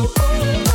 oh, oh.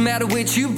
matter with you,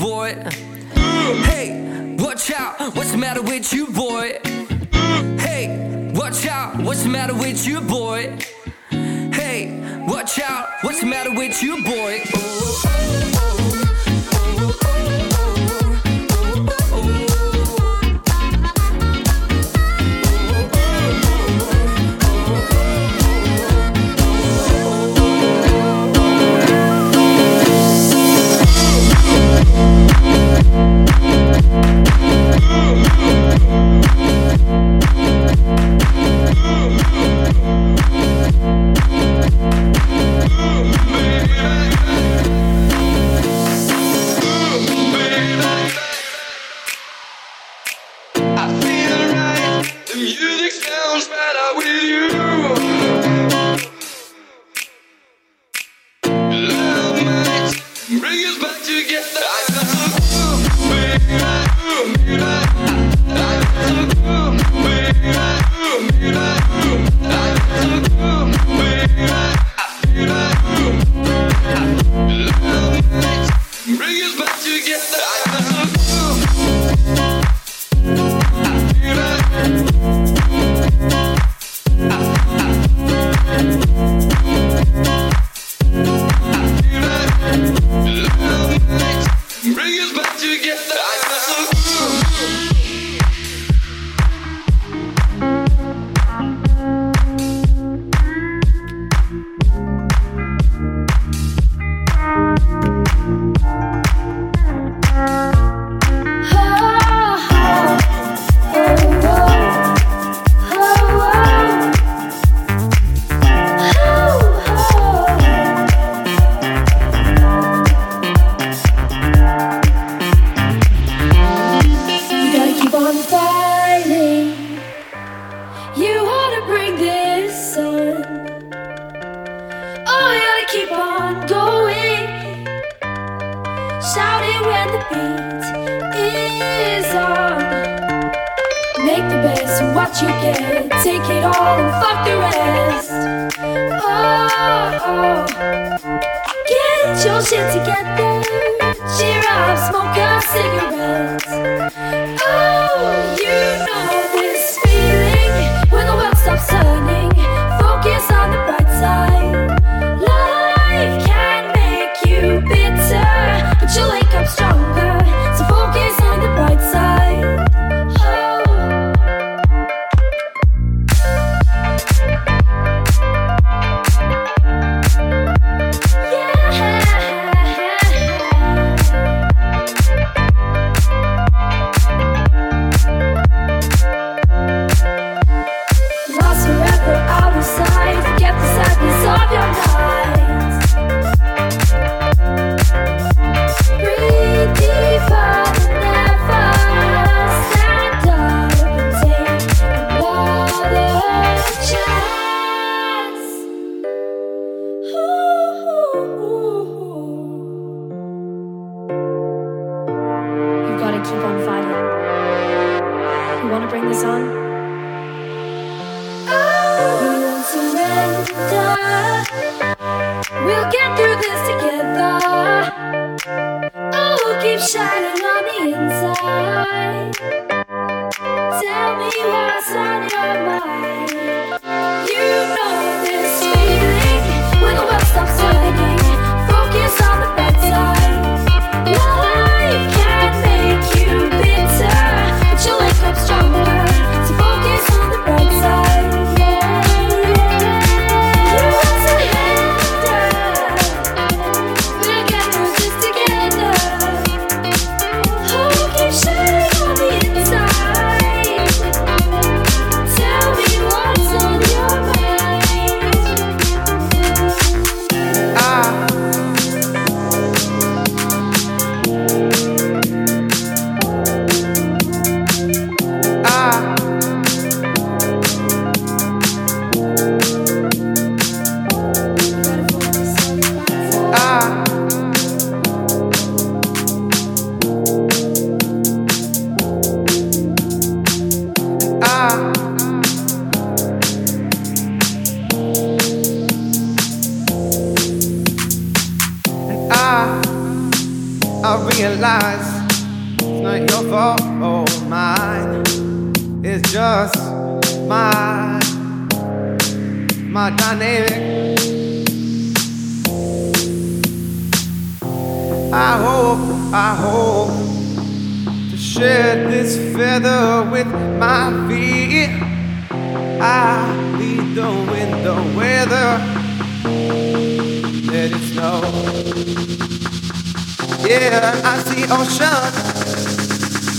Yeah, I see ocean.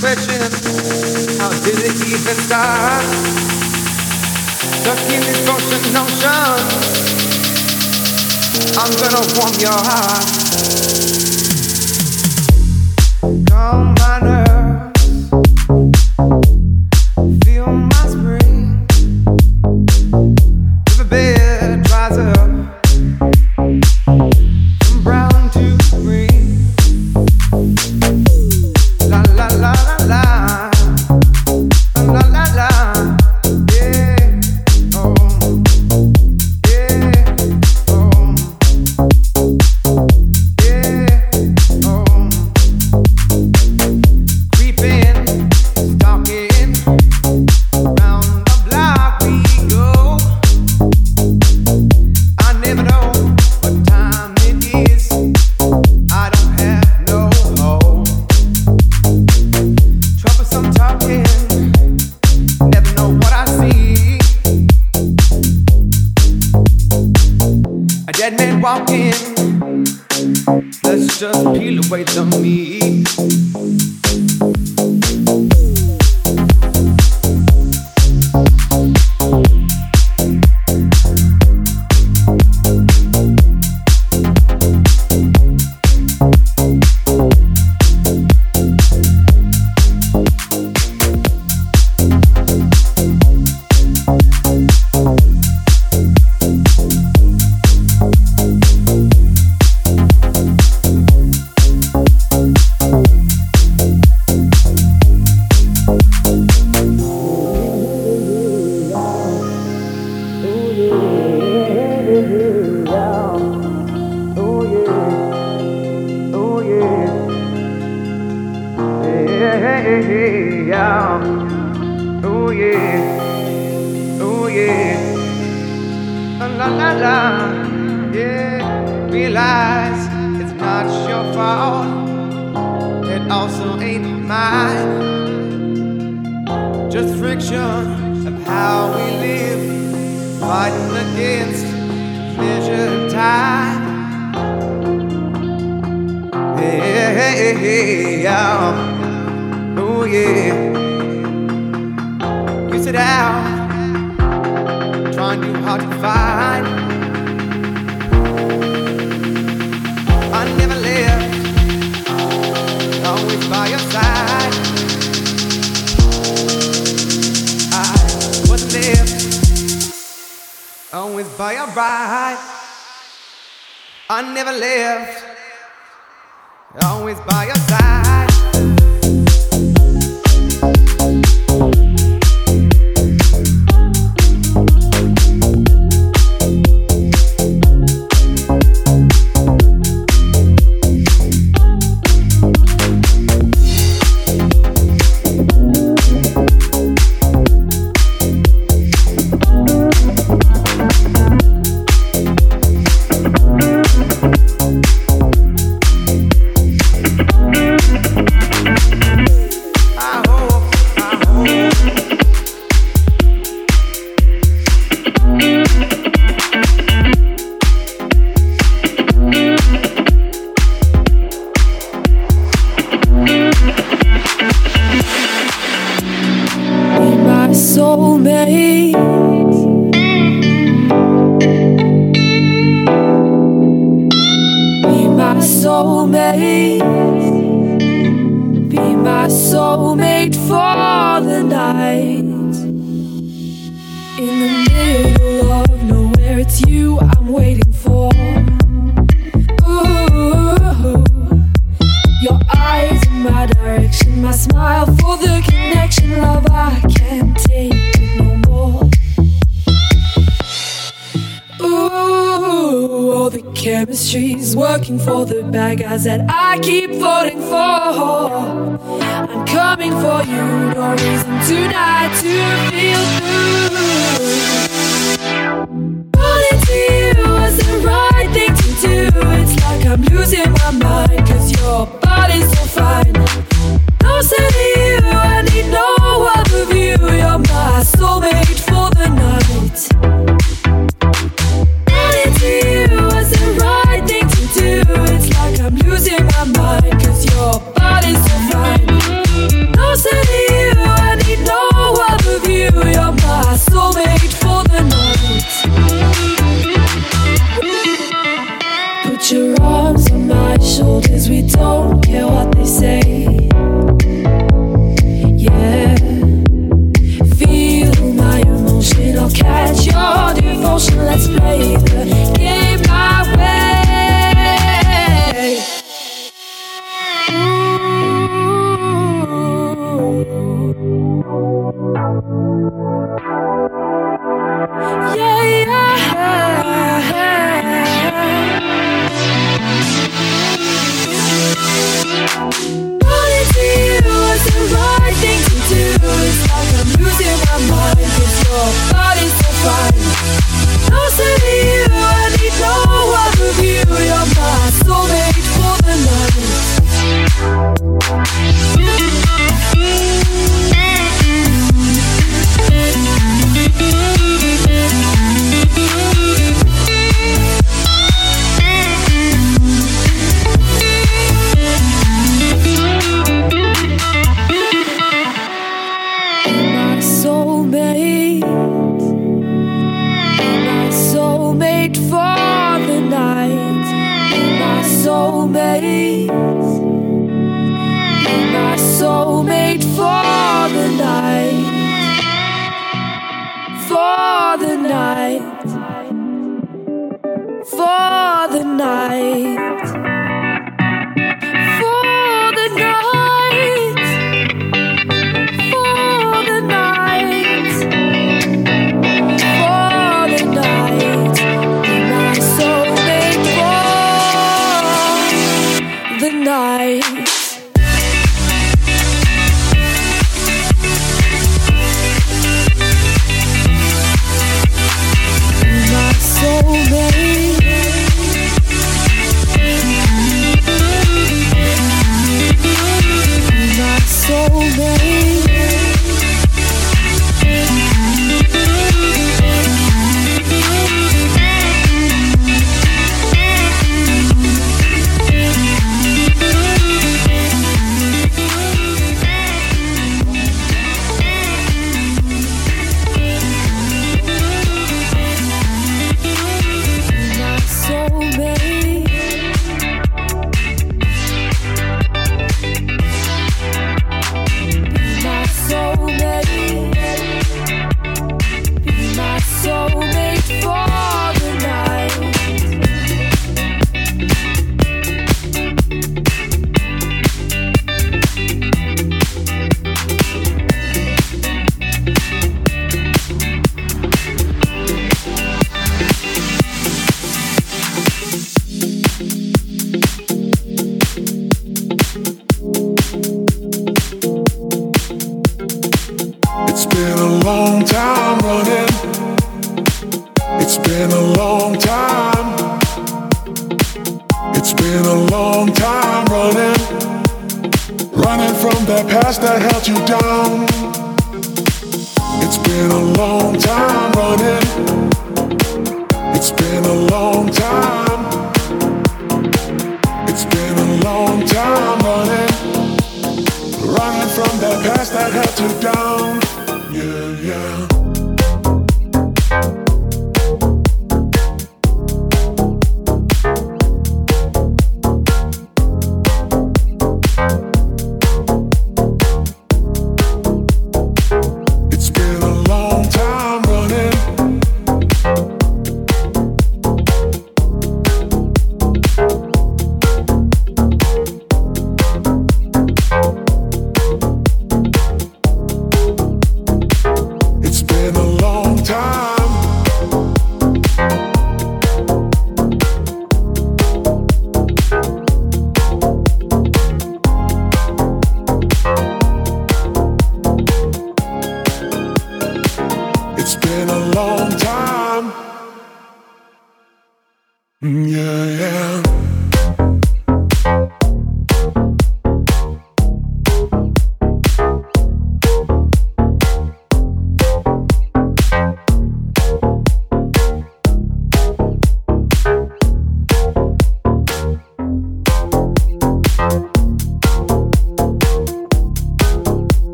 Question, how did it even start? Stuck in this ocean ocean. I'm gonna warm your heart.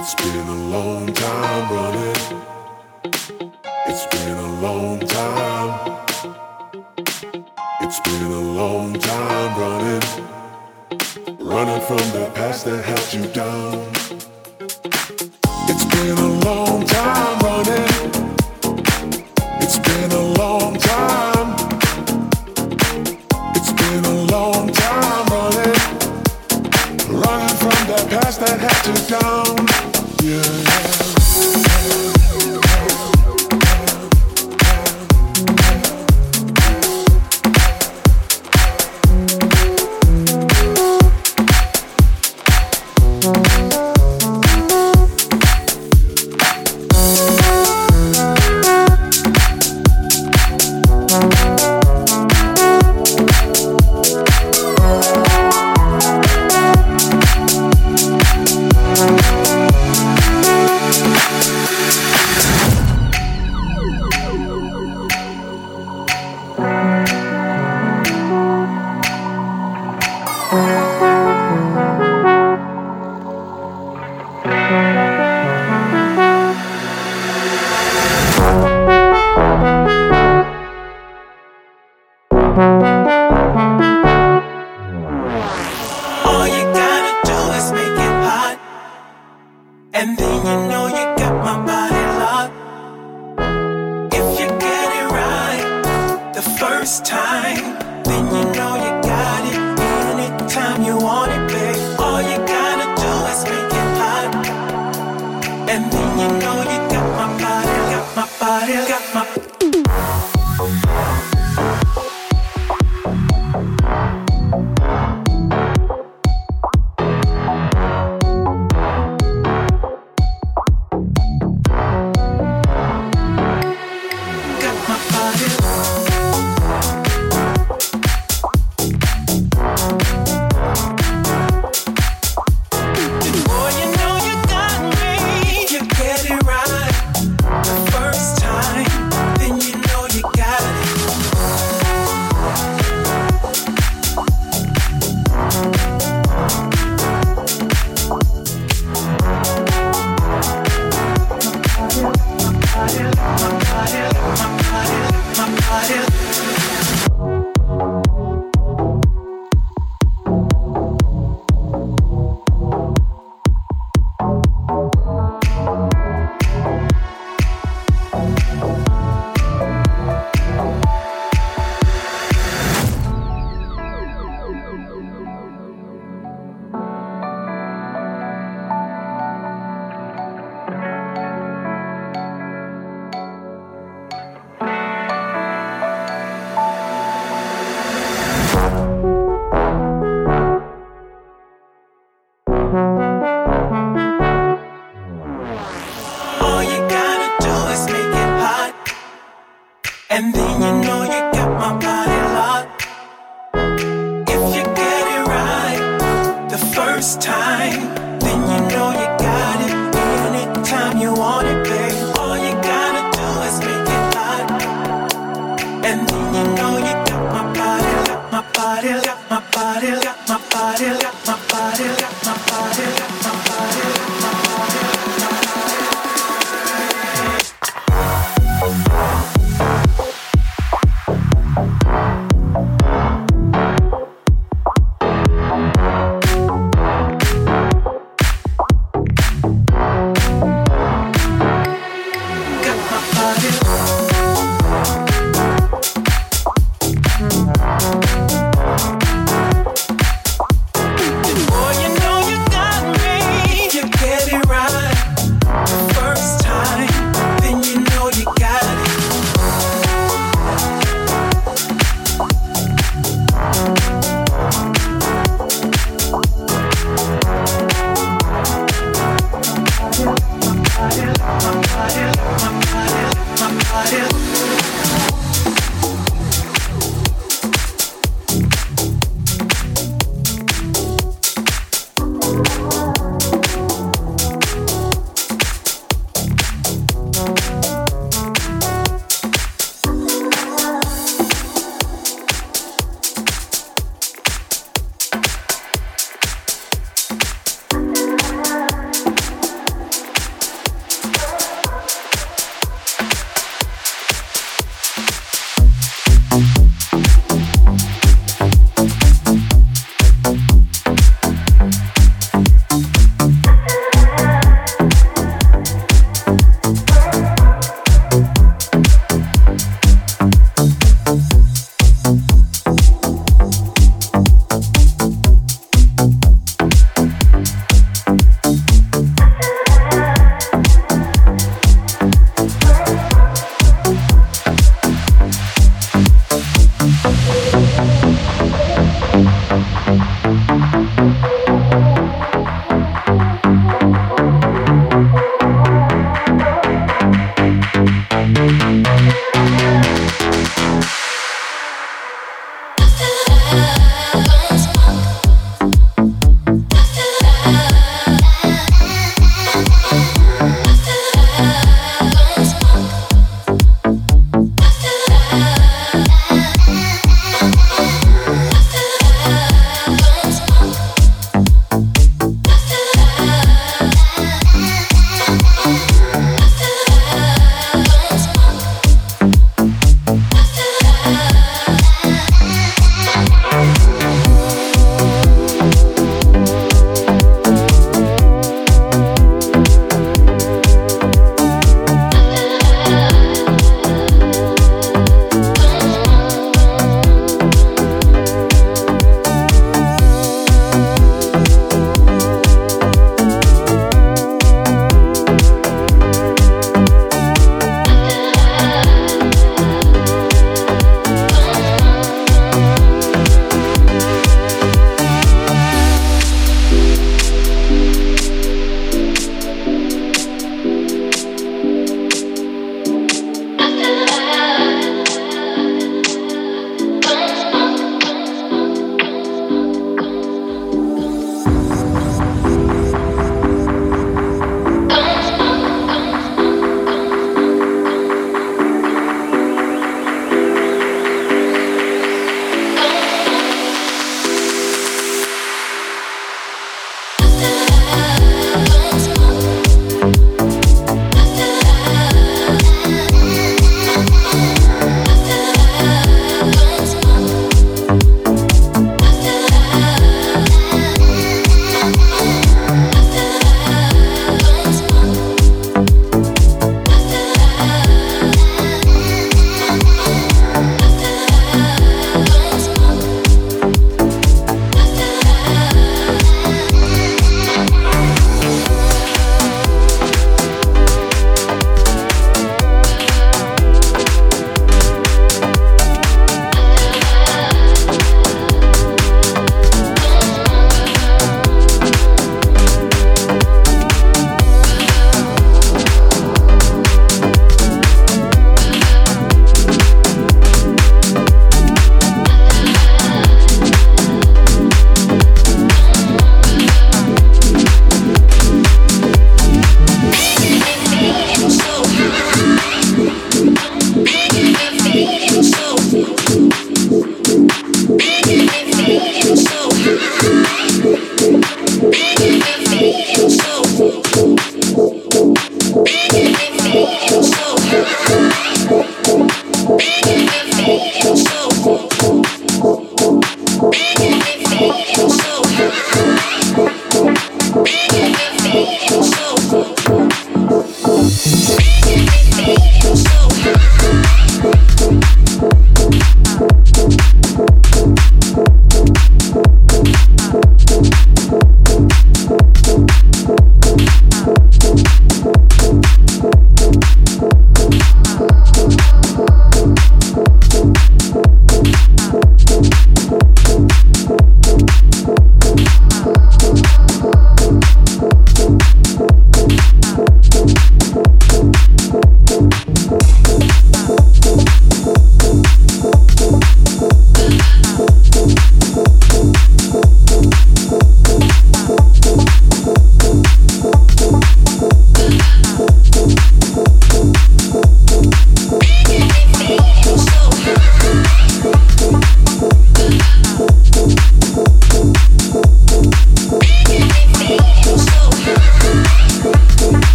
It's been a long time running. It's been a long time. It's been a long time running. Running from the past that held you down.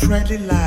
friendly light.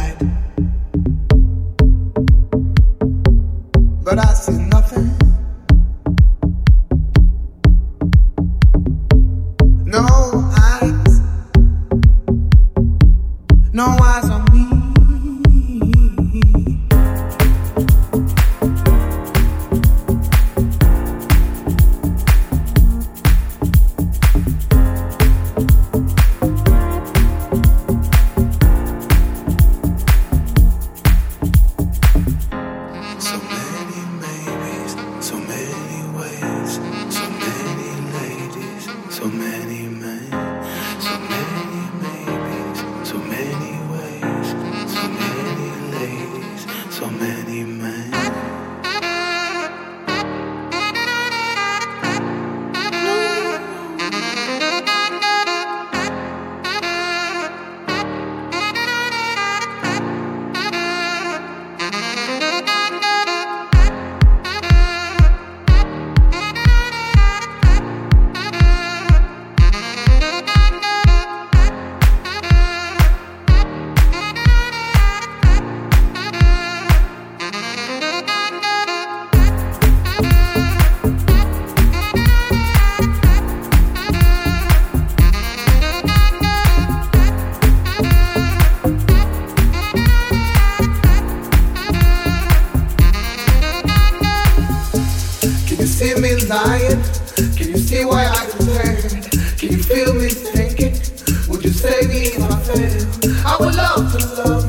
Can you see why I prepared? Can you feel me sinking? Would you save me if I fail? I would love to love.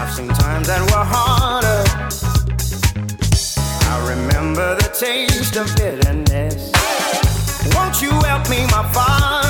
I've seen times that were harder. I remember the taste of bitterness. Won't you help me, my father?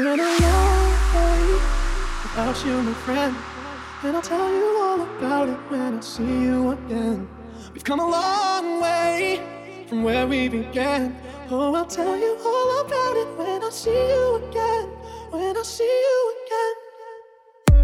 Feel the way without you, my friend. And I'll tell you all about it when I see you again. We've come a long way from where we began. Oh, I'll tell you all about it when I see you again. When I see you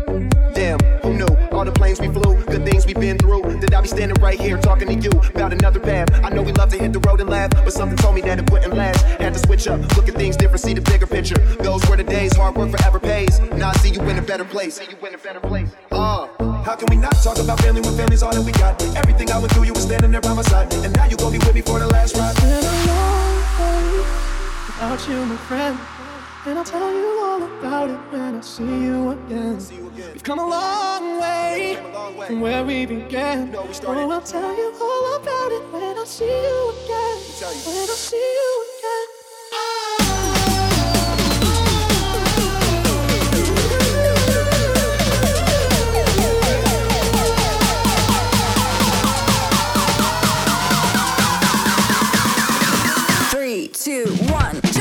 again. Damn, who knew? all the planes we flew, good things we've been through. That I be standing right here talking to you about another path. I know we love to hit the road and laugh, but something told me that it wouldn't last. Had to switch up, look at things different, see the bigger picture. Those were the days, hard work forever pays. Now I see you in a better place. See you in a better place. Uh. How can we not talk about family when family's all that we got? Everything I went through, you were standing there by my side, and now you gon' be with me for the last ride. It's been a long without you, my friend. And I'll tell you all about it when I see you again. See you again. We've come a long way, from where we began. No, we oh, I'll tell you all about it when I see you again. You. When I see you again. Three, two, one.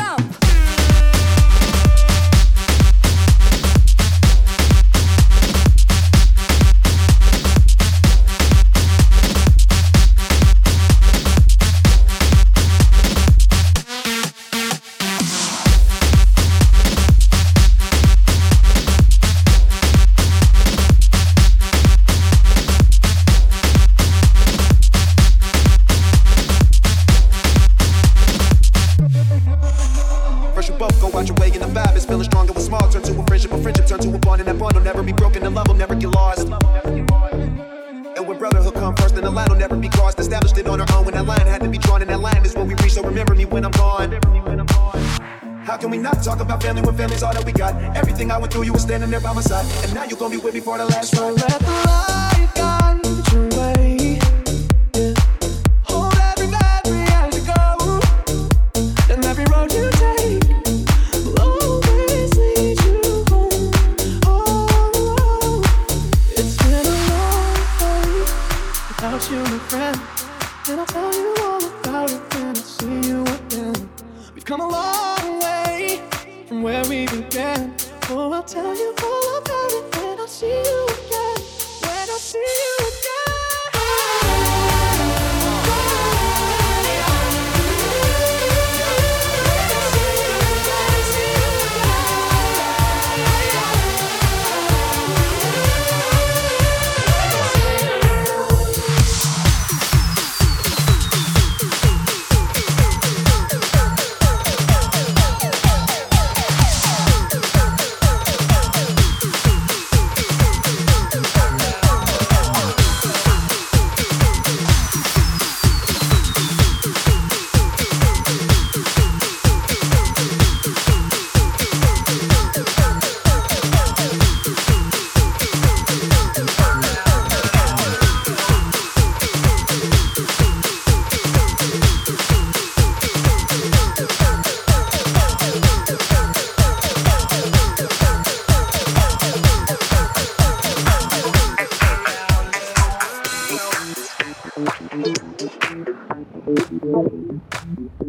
Well,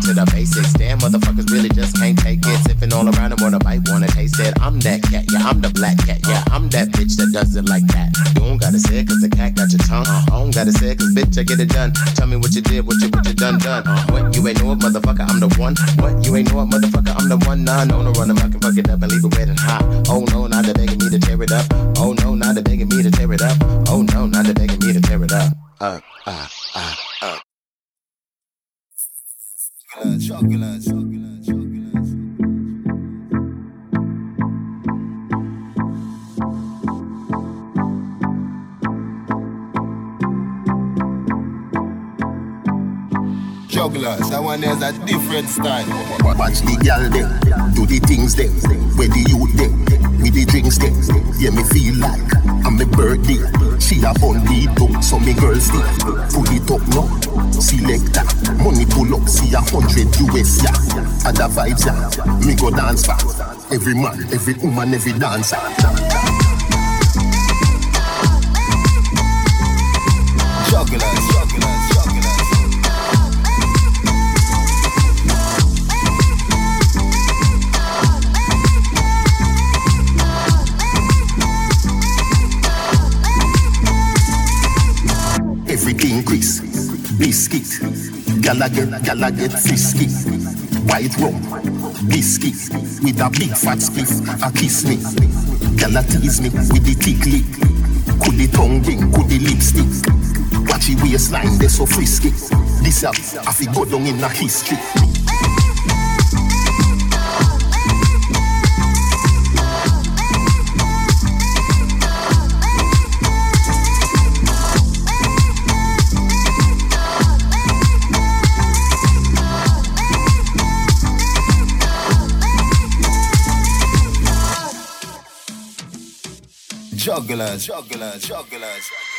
to the basics. Damn, motherfuckers really just can't take it. Sipping all around and wanna bite, wanna taste it. I'm that cat, yeah, I'm the black cat, yeah, I'm that bitch that does it like that. You don't gotta say it, cause the cat got your tongue. Uh-huh, I don't gotta say it, cause bitch, I get it done. Tell me what you did, what you, what you done, done. Uh, what you ain't know it, motherfucker, I'm the one. What you ain't know it, motherfucker, I'm the one. Nah, no, no, run a muck and fuck it up and leave it red and hot. Oh no, now they're begging me to tear it up. Oh no, now they're begging me to tear it up. Oh no, now they're begging me to tear it up. Uh, uh, uh. Jugglers, that one has a different style. Watch the gal them, do the things them, where the youth them. Me the drinks there. Yeah, me feel like I'm a birthday. She a on me too, so me girls there. Pull it up now, select that. Money pull up, see a hundred US, yeah. Other vibes, yeah. Me go dance back. Every man, every woman, every dancer. biscuit, gala get, gala get frisky. White rum, biscuit, with a big fat spliff, a kiss me. Gala tease me with the thick lick. Could the tongue ring, could the lipstick. Watch the waistline, they so frisky. This up, I fi go down in a history. jugglers, jugglers, jugglers.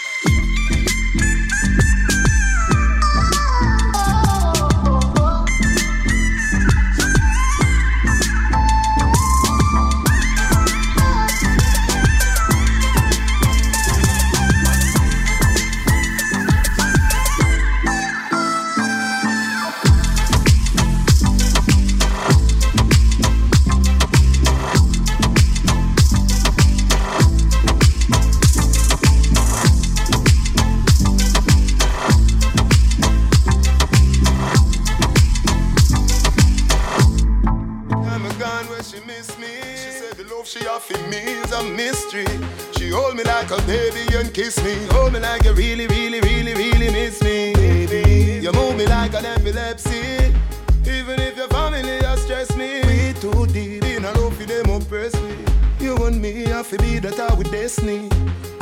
Fi be that I with destiny.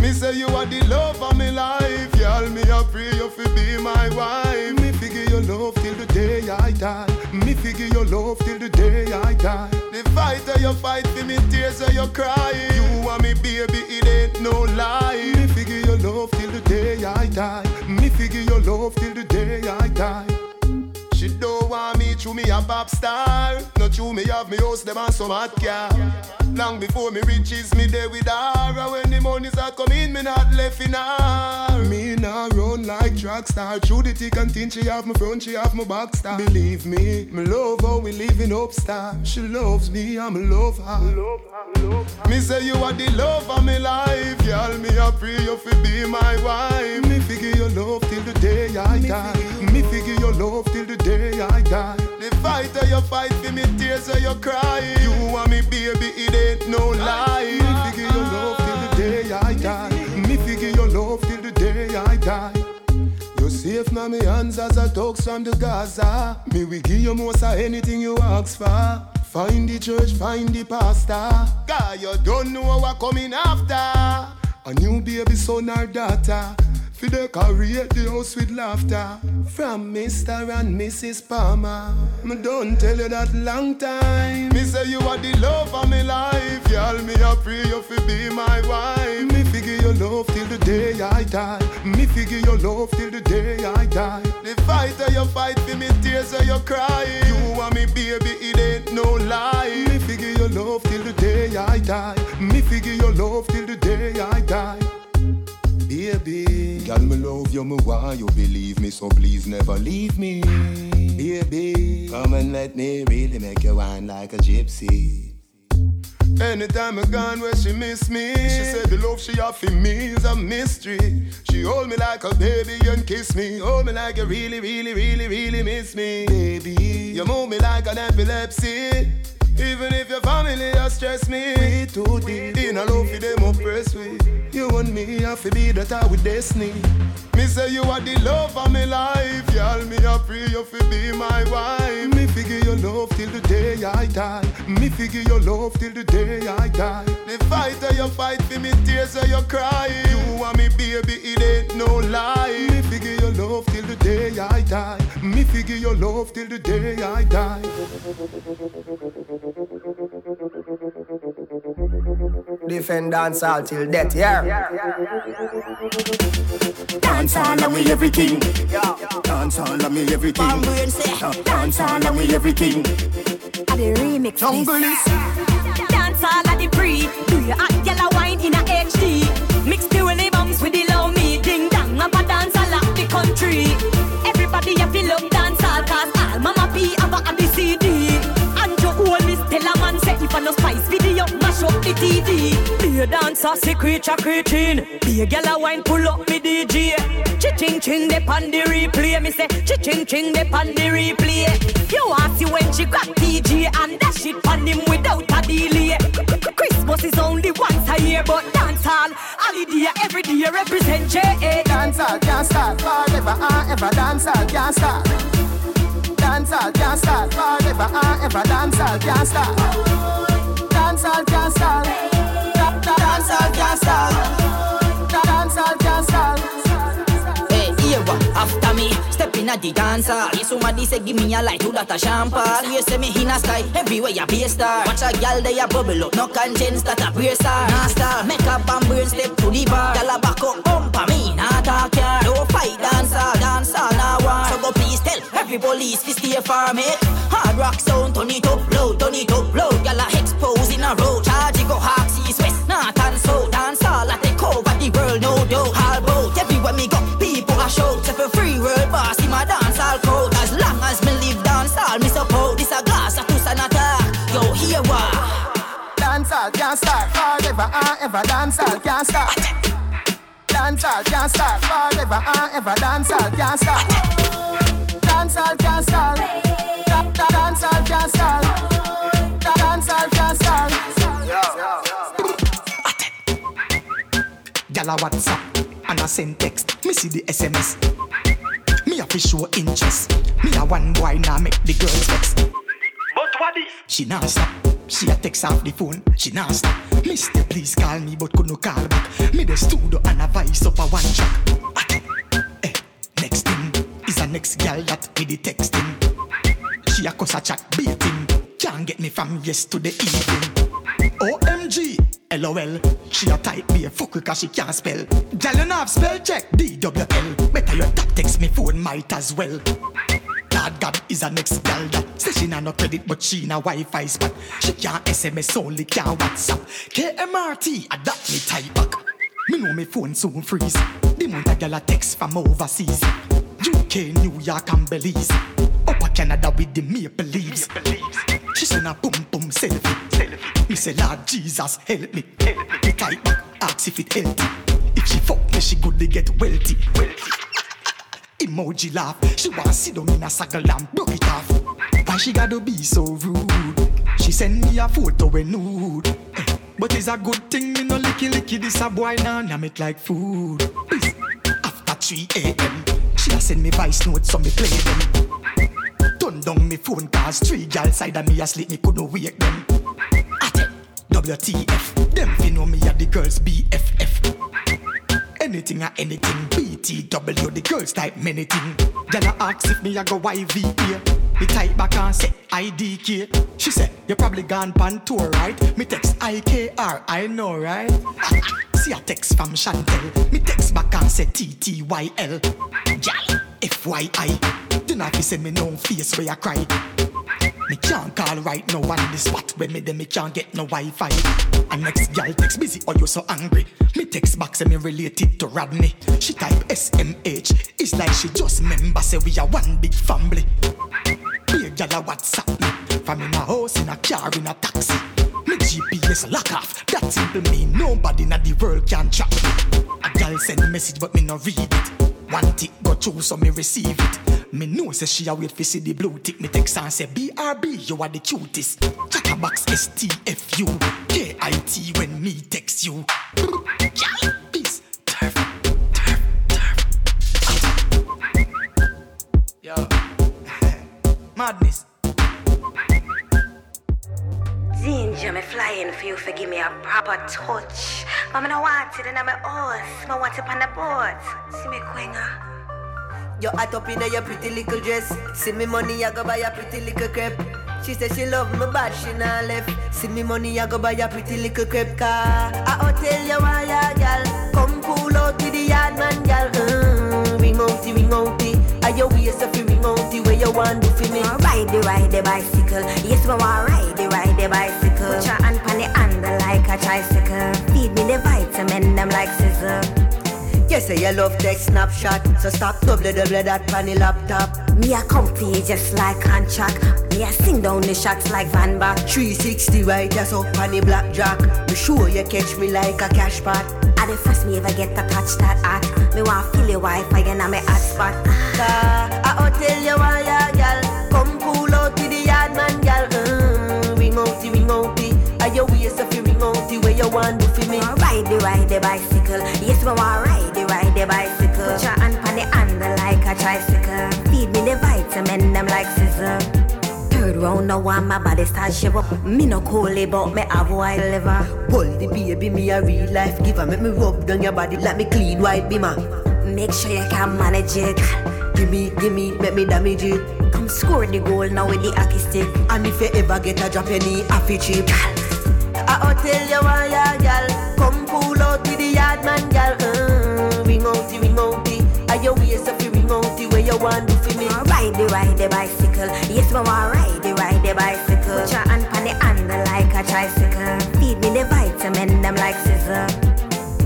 Me say you are the love of my life, y'all. Me I pray you fi be my wife. Me figure your love till the day I die. Me figure your love till the day I die. The fighter you fight for me, tears you cry. You want me, baby, it ain't no lie. Me figure your love till the day I die. Me figure your love till the day I die. She don't want me a pop star. Not true me have me house them and some hot car. Long before me riches me there with her. When the money's a come in, me not left in her. Me now run like track star. Through the thick and thin, she have my front, she have my back star. Believe me, me love how we living up star. She loves me, I'm love her. Me say you are the love of my life, girl. Me a pray you fi be my wife. Me figure your love till the day I die. Me figure your love till the day I die. The fighter eh, you fight for me, tears so you cry. You want me, baby, it ain't no lie. Me figure your love till the day I die. Me figure your love till the day I die. You safe now me hands as I talk from the Gaza. Me we give you most of anything you ask for. Find the church, find the pastor. God, you don't know what coming after. A new baby son or daughter. For decorate the house with laughter. From Mr. and Mrs. Palmer. Me don't tell you that long time. Me say you are the love of my life. Y'all me a pray you fi be my wife. Me figure your love till the day I die. Me figure your love till the day I die. The fighter you fight for me tears so you cry. You want me baby it ain't no lie. Me figure your love till the day I die. Me figure your love till the day I die Baby, girl, me love you, me want you believe me, so please never leave me. Baby, come and let me really make you wine like a gypsy. Anytime I gone where she miss me, she said the love she offer me is a mystery. She hold me like a baby and kiss me, hold me like you really, really, really, really miss me. Baby, you move me like an epilepsy. Even if your family has stressed me, we too deep in a love for them oppress we. You and me have to be that I with destiny. Me say you are the love of my life, y'all. Me a pray you fi be my wife. Me figure your love till the day I die. Me figure your love till the day I die. The fighter you fight for me, tears so you cry. You want me, baby, it ain't no lie. Me figure your love till the day I die. Me figure your love till the day I die. Defend dancehall till death, yeah. Dancehall and me everything. Dancehall and me everything. Dancehall and me everything. At the remix. Jungle is Dancehall at the pre. Do your hot yellow wine in a HD. I no spice video, mash up the TV. Be a dancer, secret a creating. Be a gal a wine, pull up me DJ. Ching ching de on the replay. Me say ching ching de on the replay. You want see when she got TG and that shit on him without a delay. Christmas is only once a year, but dance hall, holiday every day represent J.A. Dancehall can't start forever and ever. Dancehall can't start. Dancehall can't start forever and ever. Dancehall can't start. Dancehall can't da- Dancehall can't. Da- Dancehall can't start. Hey, here what? After me, step in a the dancer. Yes, somebody say give me a light to that a champagne. You say me in a sky, everywhere you be a star. Watch a gal they a bubble up, no conscience that a prayer star. Nah make up and brain step to the bar. Gal a back up, bumper me, nah talk ya. No fight dancer, dancer nah one. So go please tell every police to stay far, mate. Hard rock sound, turn it up low, turn it up low. Gal a expose in a road, charge it go half east west, north and south. Dancehall a take over the world, no doubt. All bout everywhere me go, people a shout. If a free world boss, my dancehall crowd. As long as me live dance all, me support. This a glass, a two an attack. Yo, here what? Dancehall can't start forever and ever. Dancehall can't start. Dancehall can't start forever and ever. Dancehall can't start. Dancehall can't start. Da- da- Dancehall can't start. Da- Dancehall can't start. Gyal a WhatsApp and I send text. Me see the SMS. Fi show interest. Me a one boy now make the girls vex. But what this? She not stop. She a text off the phone. She not stop. Mister, please call me, but could no call back. Me the studio and a voice up a one track. Eh, next thing is a next girl that me the texting. She a cause a chat beating. Can't get me from yes to the evening. OMG, LOL. She a type me a fuck cause she can't spell. Girl, you have spell check. D-W-L. Better your tap text me phone might as well. Lord God is a next gal that say she nah no credit but she na Wi-Fi spot. She can't SMS only can't WhatsApp. KMRT adapt me type back. Me know me phone soon freeze. The month a gal a text from overseas. UK, New York and Belize. Up a Canada with the maple leaves. She send a boom boom selfie. Me say Lord Jesus help me. Help me. Me type back ask if it healthy. If she fuck me she good to get wealthy. wealthy. Emoji laugh. She wanna sit down in a circle and broke it off. Why she gotta be so rude? She send me a photo when nude. But it's a good thing me no licky licky this a boy now nah, it like food. After 3 a.m. She a send me voice notes so me play them. Turn down me phone cause three gal side of me asleep me couldn't wake them. WTF, them fi know me a the girls BFF. Anything or anything, BTW, the girls type many thing. A ask if me a go YVA. Me type back and say IDK. She said, you probably gone pan tour, right? Me text IKR, I know, right? See a text from Chantel. Me text back and say TTYL. Gal, FYI. Do not fi send me no face where you cry. Me can't call right now on the spot when me then me can't get no Wi-Fi. And next gal text busy or you so angry. Me text back say me related to Rodney. She type SMH. It's like she just member say we are one big family. Be a gal WhatsApp me. From in a house, in a car, in a taxi. Me GPS lock off. That simple mean nobody in the world can track me. A gal send message but me no read it. One tick go through so me receive it. Me know say she a wait for see the blue tick. Me text and say BRB you are the cutest. Chatterbox STFU KIT when me text you. Peace. Turf, turf, turf. Yo, madness. Ginger, me flying for you for give me a proper touch. But me no want it in my horse. Me want it on the boat. See me quenga. You hot up in your pretty little dress. See me money, I go buy a pretty little crepe. She said she love me, but she not left. See me money, I go buy a pretty little crepe car. I hotel you why ya gal. Come pull out with the yard man gal. Mm, ring outy, ring outy. Are your waist if you ring outy where you want to for me? Ride the ride the bicycle. Yes, me want ride the ride the bicycle. Put your hand on the handle like a tricycle. Feed me the vitamin, them like scissor. You say you love take snapshot, so stop double double that panny laptop. Me a comfy just like contract. Me a sing down the shots like Van Back. 360 right, that's up on the blackjack. Me sure you catch me like a cash pot. I the first me ever get to touch that at. Me want feel your Wi-Fi and I'm a hot spot. Car, I hotel you why gal. Come pull out to the yard man gal. Mm, ring ring outy. Are your waist if you ring you want to for me? Ride the ride the bicycle. Yes, me want ride the bicycle. Put your hand on the handle like a tricycle. Feed me the vitamin, them like scissor. Third round, now want my body start shiver. Me no cool but me have white liver. Hold the baby, me a real life giver. Make me rub down your body like me clean white beamer. Make sure you can manage it. Give me, give me, make me damage it. Come score the goal now with the hockey stick. And if you ever get a drop, you need a fit cheap. I hotel you why ya gal. Come pull out with the yard man gal. Mm, ring outy, ring outy. Are your waist if you ring outy where you want to for me? Ride the ride the bicycle. Yes, want ride the ride the bicycle. Put your hand on the handle like a tricycle. Feed me the vitamin, them like scissor.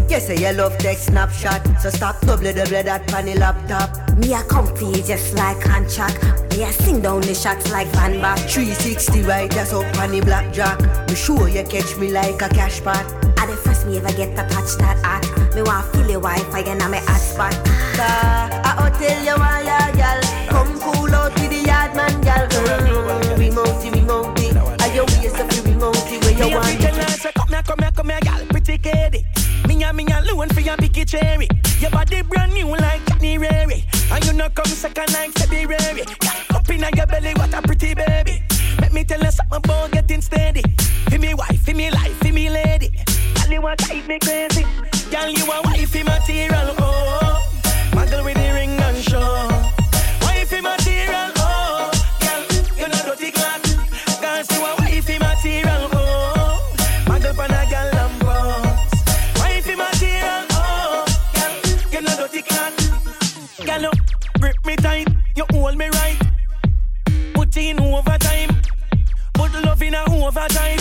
You say you love take snapshot, so stop double double that panny laptop. Me a comfy just like contract. Me a sing down the shots like Van Back. 360 right, that's up on the blackjack. Me sure you catch me like a cash pot. I the first me ever get to touch that at. Me want feel your Wi-Fi and I'm a hot spot. Car, I hotel you why ya gal. Come pull out with the yard man gal. Mm, ring outy. Are your waist if you ring outy where you want to come here, come here, come here, gal, pretty kitty. Me a me alone for your picky cherry. Your body brand new like Johnny Rary. And you know come second like February. Up inna your belly, what a pretty baby. Make me tell you something about getting steady. For me wife, for me life, for me lady. Girl, you want drive me crazy. Girl, you a wifey material. Oh, muggle with the ring and show. Wifey material. Oh, girl, you know dirty clock. Cause you a wifey material. Oh, muggle pan a girl and boss. Wifey material. Oh, girl, you know dirty clock. Girl, you grip me tight. You hold me right. Put in overtime. Put love in a overtime.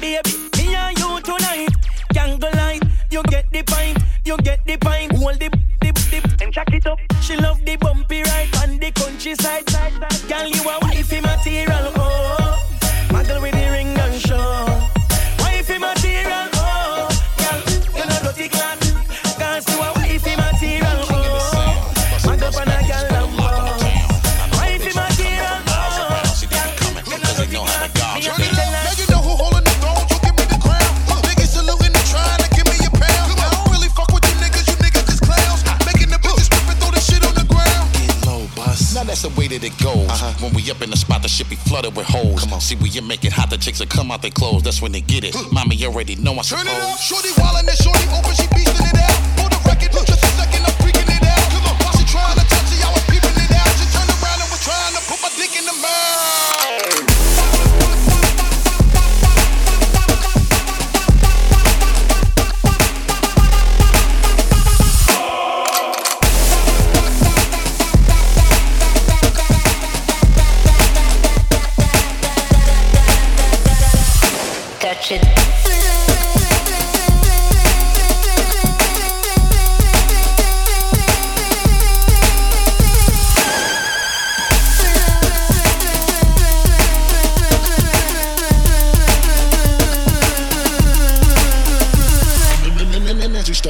Baby, me and you tonight. Candlelight, you get the pint, you get the pint. Hold the dip, dip, and check it up. She love the bumpy ride on the countryside. Girl, you a wifey material, it goes. Uh-huh. When we up in the spot, the shit be flooded with holes. Come on. See, when you make it hot, the chicks will come out their clothes. That's when they get it. Mommy already know I Turn suppose. it up, shorty wildin' and shorty open, she beastin' it out.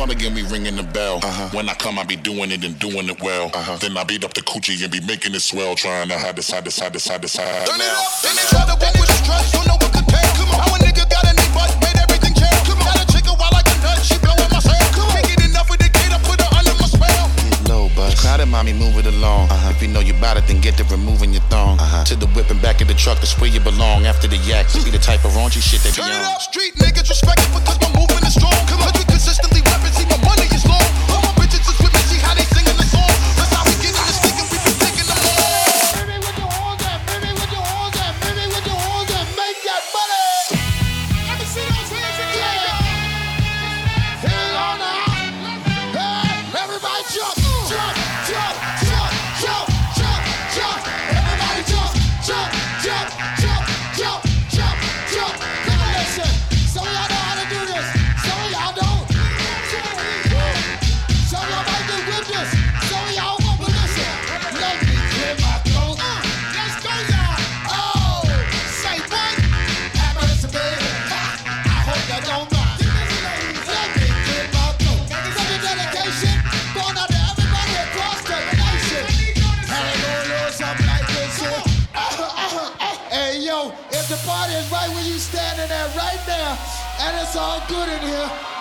As we start again, we ringing the bell. Uh-huh. When I come, I be doing it and doing it well. Uh-huh. Then I beat up the coochie and be making it swell, trying to hide the side, the side, the side, the side. Turn it up, then they try to walk with the trust, don't know what to tell. Come on, how a nigga got a knee butt, made everything jail. Come on, got a chick a while like a nut, she blowing my cell. Can't get enough of the kid, I put her under my spell. Get low, bus. Crowded, mommy, move it along. Uh-huh. If you know you bout it, then get to removing your thong. To the whip and back of the truck, that's where you belong. After the yak, be the type of raunchy shit they be on. Turn it up, street niggas respect it because my movement is strong. Come on, good in here,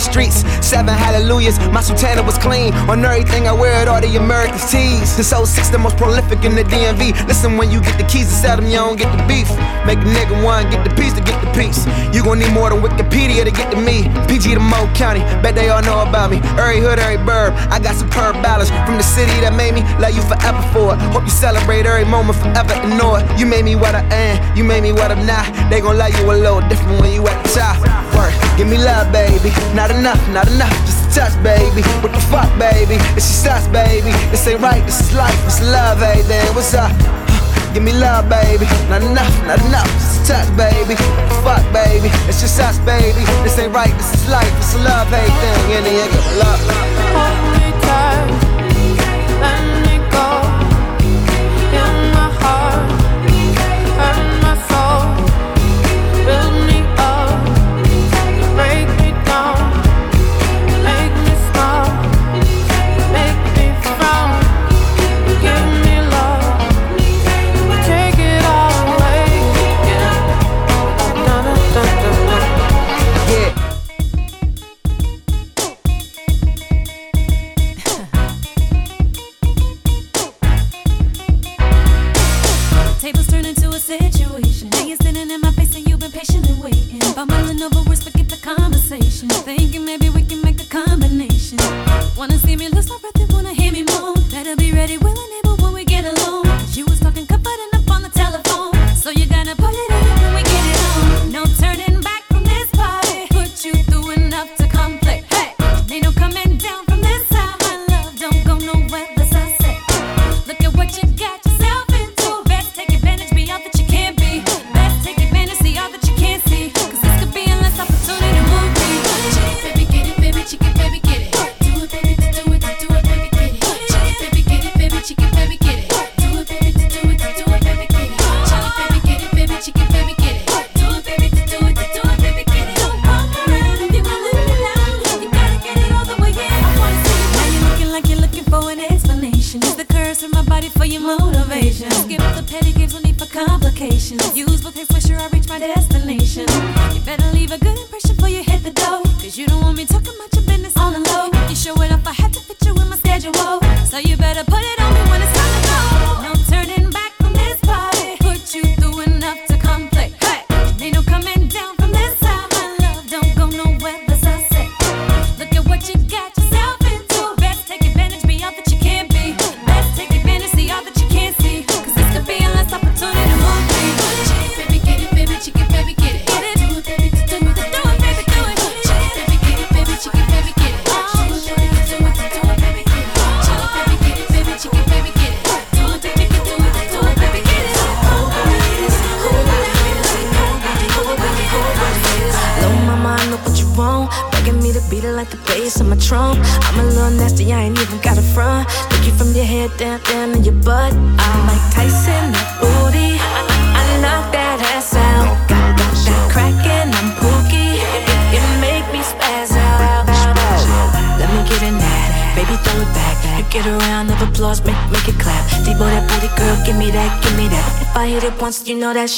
the streets. Seven hallelujahs. My sultana was clean on everything I wear at all the American tees. This 06, the most prolific in the DMV. Listen, when you get the keys to sell them, you don't get the beef. Make a nigga one, get the piece to get the piece. You gon' need more than Wikipedia to get to me. PG to Mo County, bet they all know about me. Every hood, every burb, I got superb balance from the city that made me love you forever for it. Hope you celebrate every moment forever and know it. You made me what I am, you made me what I'm not. They gon' love you a little different when you at the top. Work, give me love, baby. Not enough, not enough. Just touch, baby. What the fuck, baby? It's just us, baby. This ain't right, this is life, this is love, hey there. What's up? Give me love, baby. Not enough, not enough. Just touch, baby. Fuck, baby. It's just us, baby. This ain't right, this is life, this is love, hey thing. Yeah, nigga, love.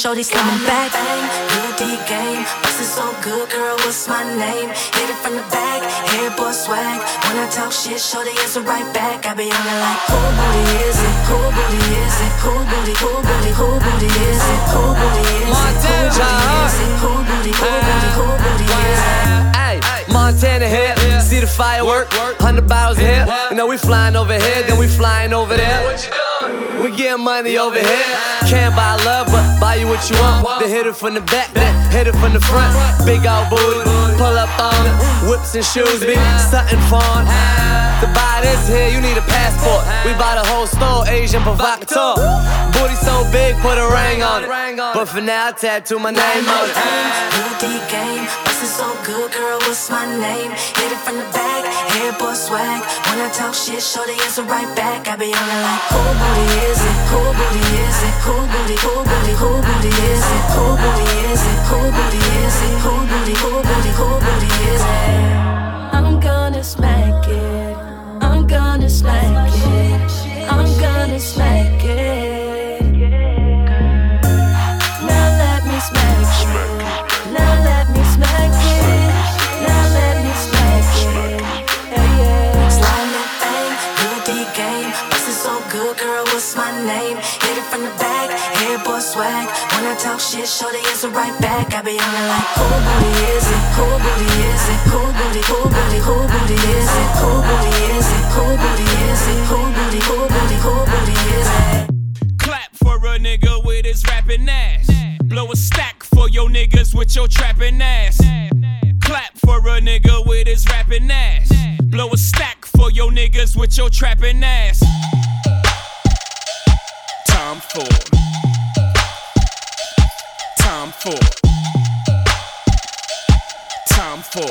shorty's coming back. Bang, new D game, bustin' so good, girl, what's my name? Hit it from the back, Hair boy swag. When I talk shit, shorty is right back. I be on it like, who booty is it? Who booty is it? Who booty? Who booty? Who booty is it? Who booty is it? Who booty? Who booty? Who booty is it? Montana hit, see the firework, hundred bottles in here. You know we flying over here, then we flying over there. We get money over here. Can't buy love, but buy you what you want. Then hit it from the back, then hit it from the front. Big old booty, pull up on it. Whips and shoes, be something fun. To buy this here, you need a passport. We buy the whole store, Agent Provocateur. Booty so big, put a ring on it. But for now, I tattoo my name on it. So good, girl, what's my name? Hit it from the back, hair boy swag. When I talk shit, show the answer right back. I be on it like, who booty is it? Who booty is it? Who booty, who booty, who booty is it? Who booty is it? Who booty is it? Who booty, who booty, who booty is it? I'm gonna smack it. I'm gonna smack it. I'm gonna smack it. Swag. When I talk shit, show the answer right back. I be on it like, who booty is it? Who booty is it? Who booty, who booty, who booty is it? Who booty is it? Who booty is it? Who booty, who booty, who booty is it? Clap for a nigga with his rapping ass. Blow a stack for your niggas with your trapping ass. Clap for a nigga with his rapping ass. Blow a stack for your niggas with your trapping ass. Tom Ford. Tom Ford. Tom Ford.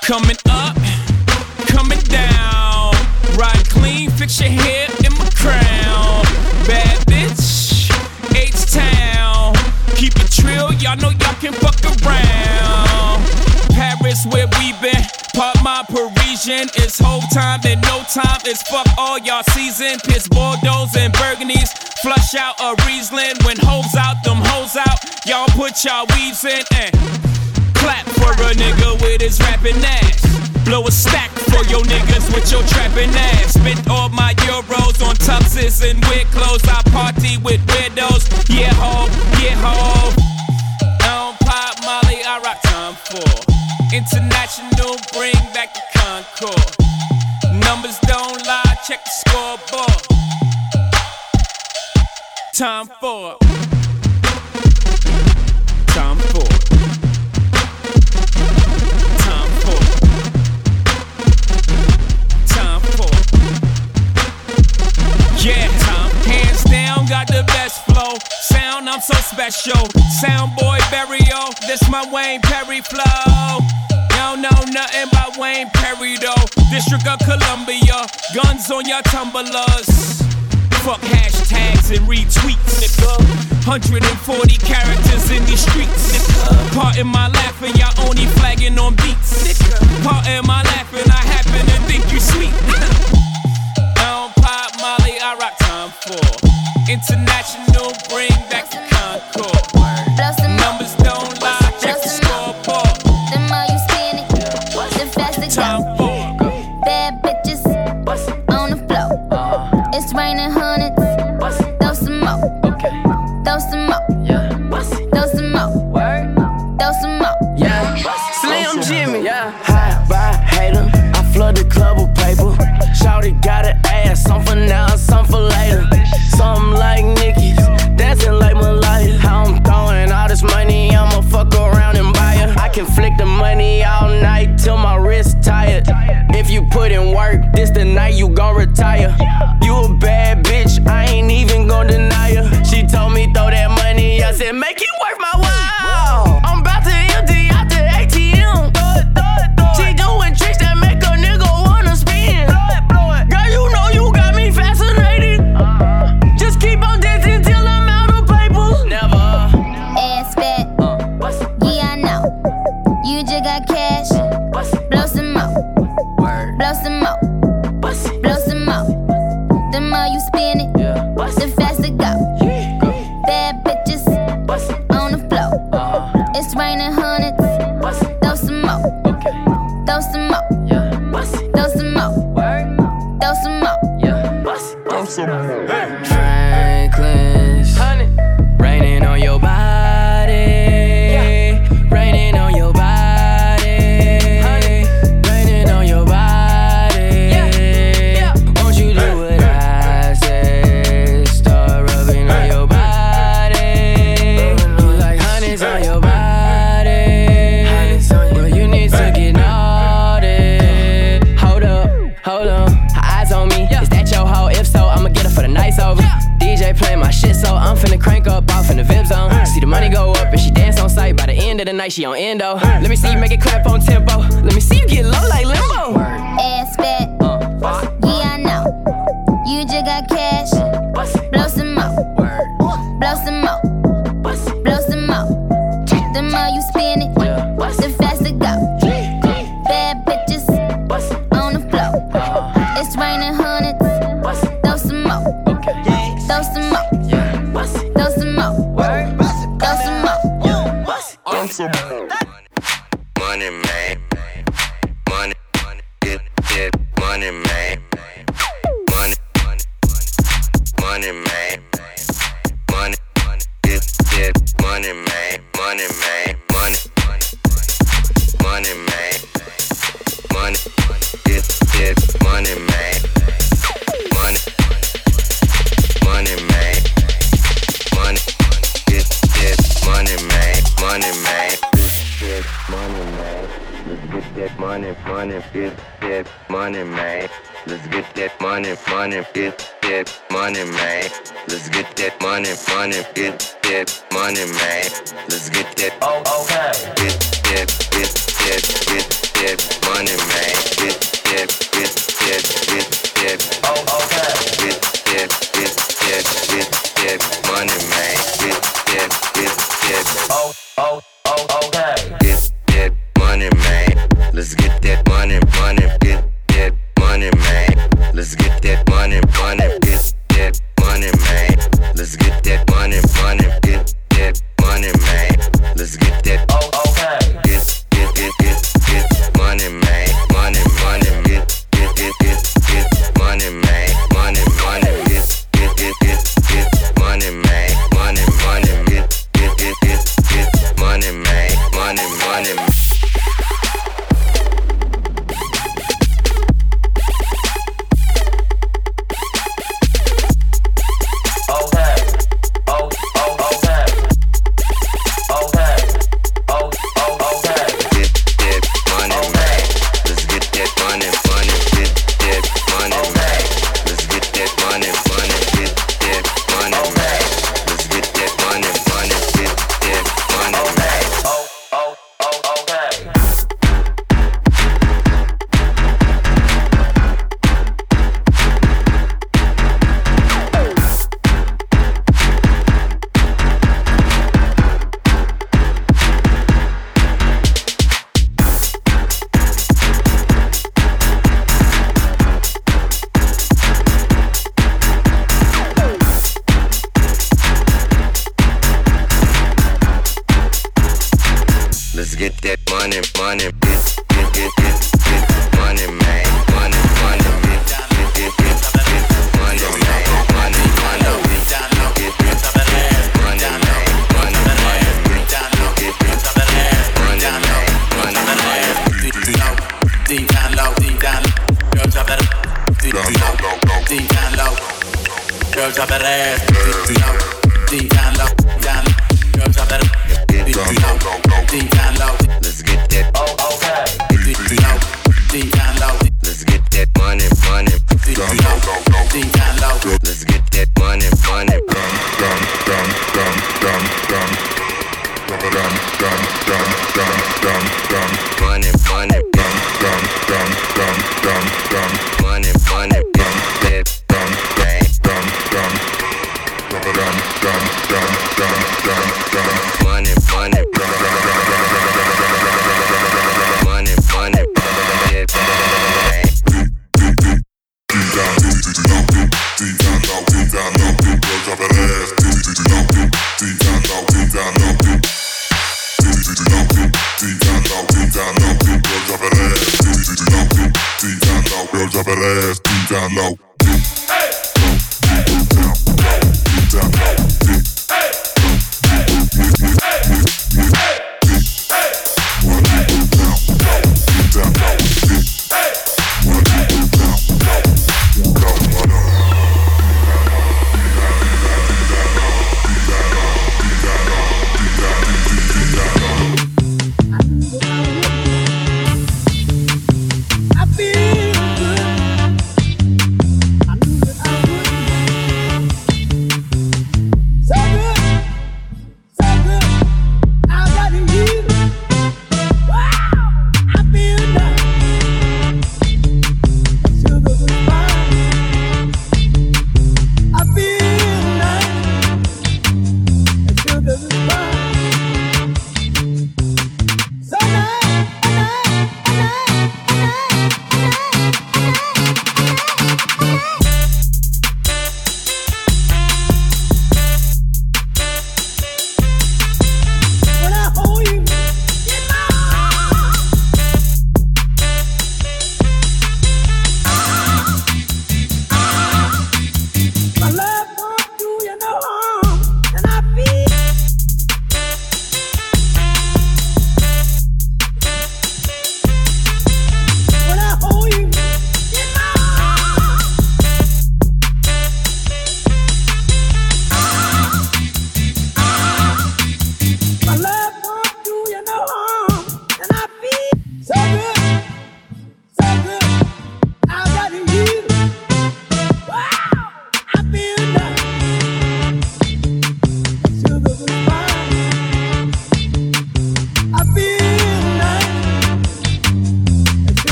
Coming up, coming down. Ride clean, fix your hair in my crown. Bad bitch, H Town. Keep it trill, y'all know y'all can fuck around. Paris, where we been. Part my Parisian. It's whole time and no time. It's fuck all y'all season. Piss Bordeaux and Burgundies. Flush out a Riesling. When hoes out, them hoes out. Y'all put y'all weaves in and clap for a nigga with his rapping ass. Blow a stack for your niggas with your trapping ass. Spent all my euros on tuxes and weird clothes. I party with weirdos. Yeah, ho, yeah, ho. Molly, I rock Tom Ford. International, bring back the Concorde. Numbers don't lie, check the scoreboard. Tom Ford. Tom Ford. Got the best flow. Sound, I'm so special. Sound boy this my Wayne Perry flow. Y'all know nothing about Wayne Perry though. District of Columbia, guns on your tumblers. Fuck hashtags and retweets, nigga. 140 characters in these streets, nigga. Part in my laughing, y'all only flagging on beats, nigga. Part in my laughing, I happen to think you sweet. Molly, I rock Tom Ford. International, bring back the Concorde. Numbers don't lie, check the scoreboard. The more you spin it, the faster Time go. Bad bitches on the floor. It's raining she on endo.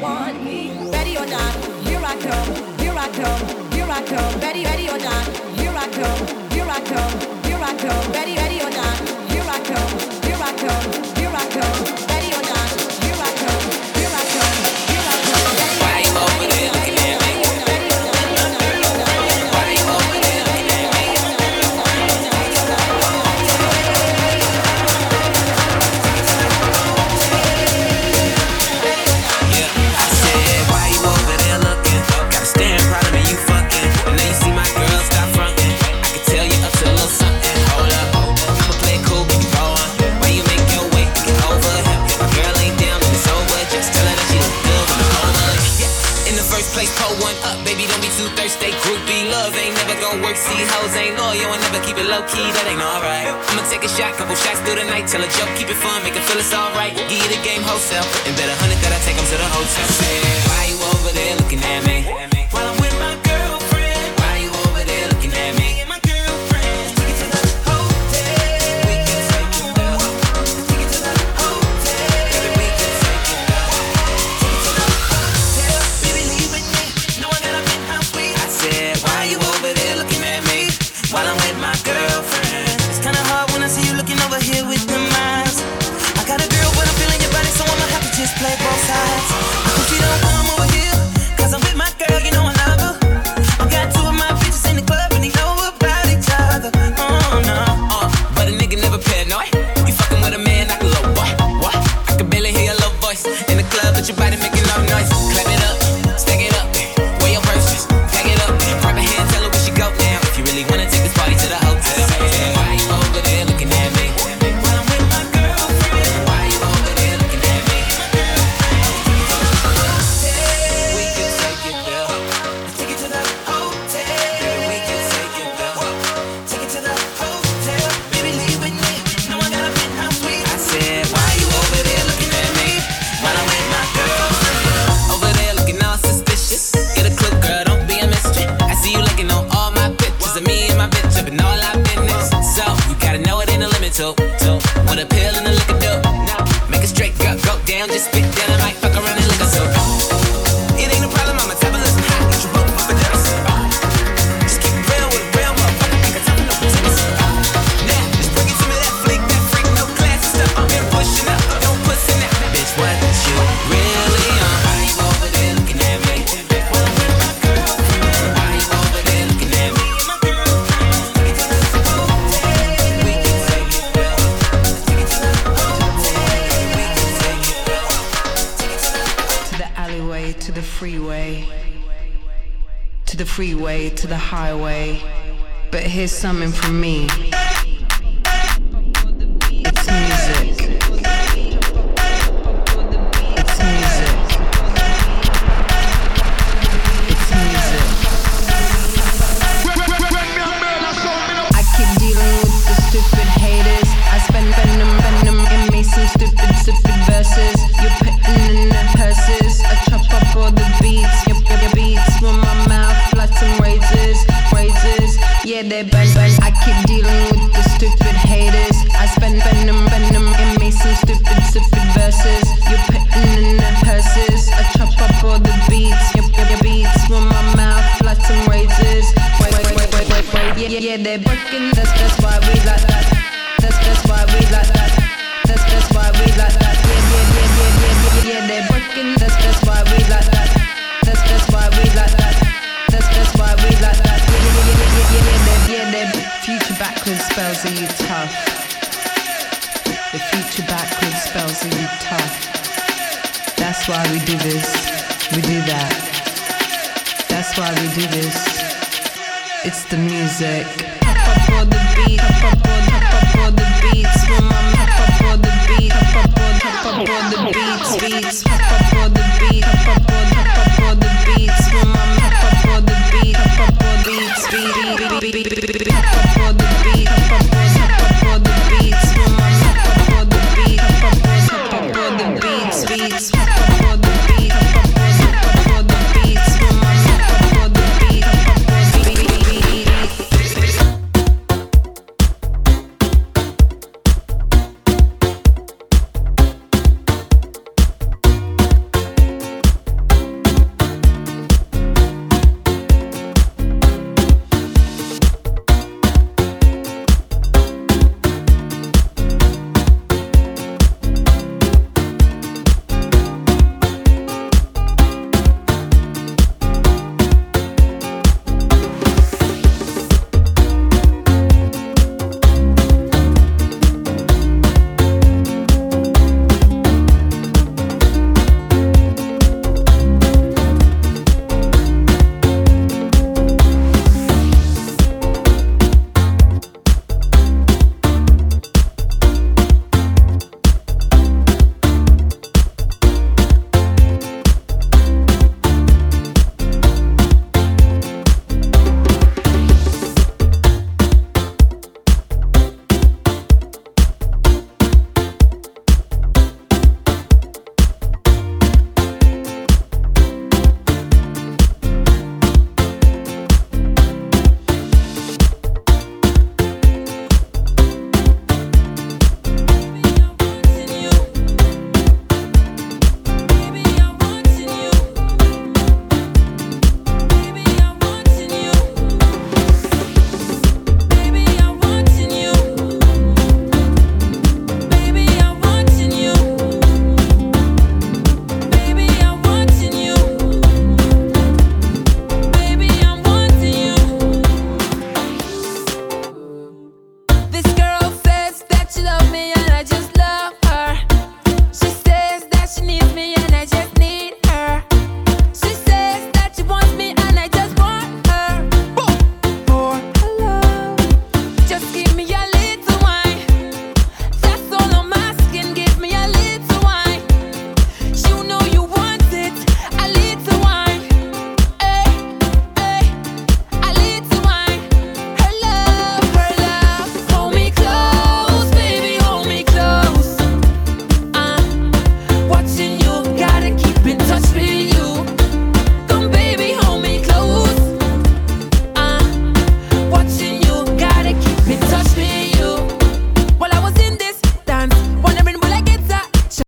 Ready or not, here I come, here I come, here I come. Ready, ready or not, here I come, here I come, here I come. Ready, ready or not, here I come, here I come, here I come. see hoes ain't loyal and never keep it low key, that ain't alright. I'ma take a shot, couple shots through the night, tell a joke, keep it fun, make it feel it's alright. Give you the game wholesale, and bet a hundred that I take them to the hotel. Why you over there looking at me?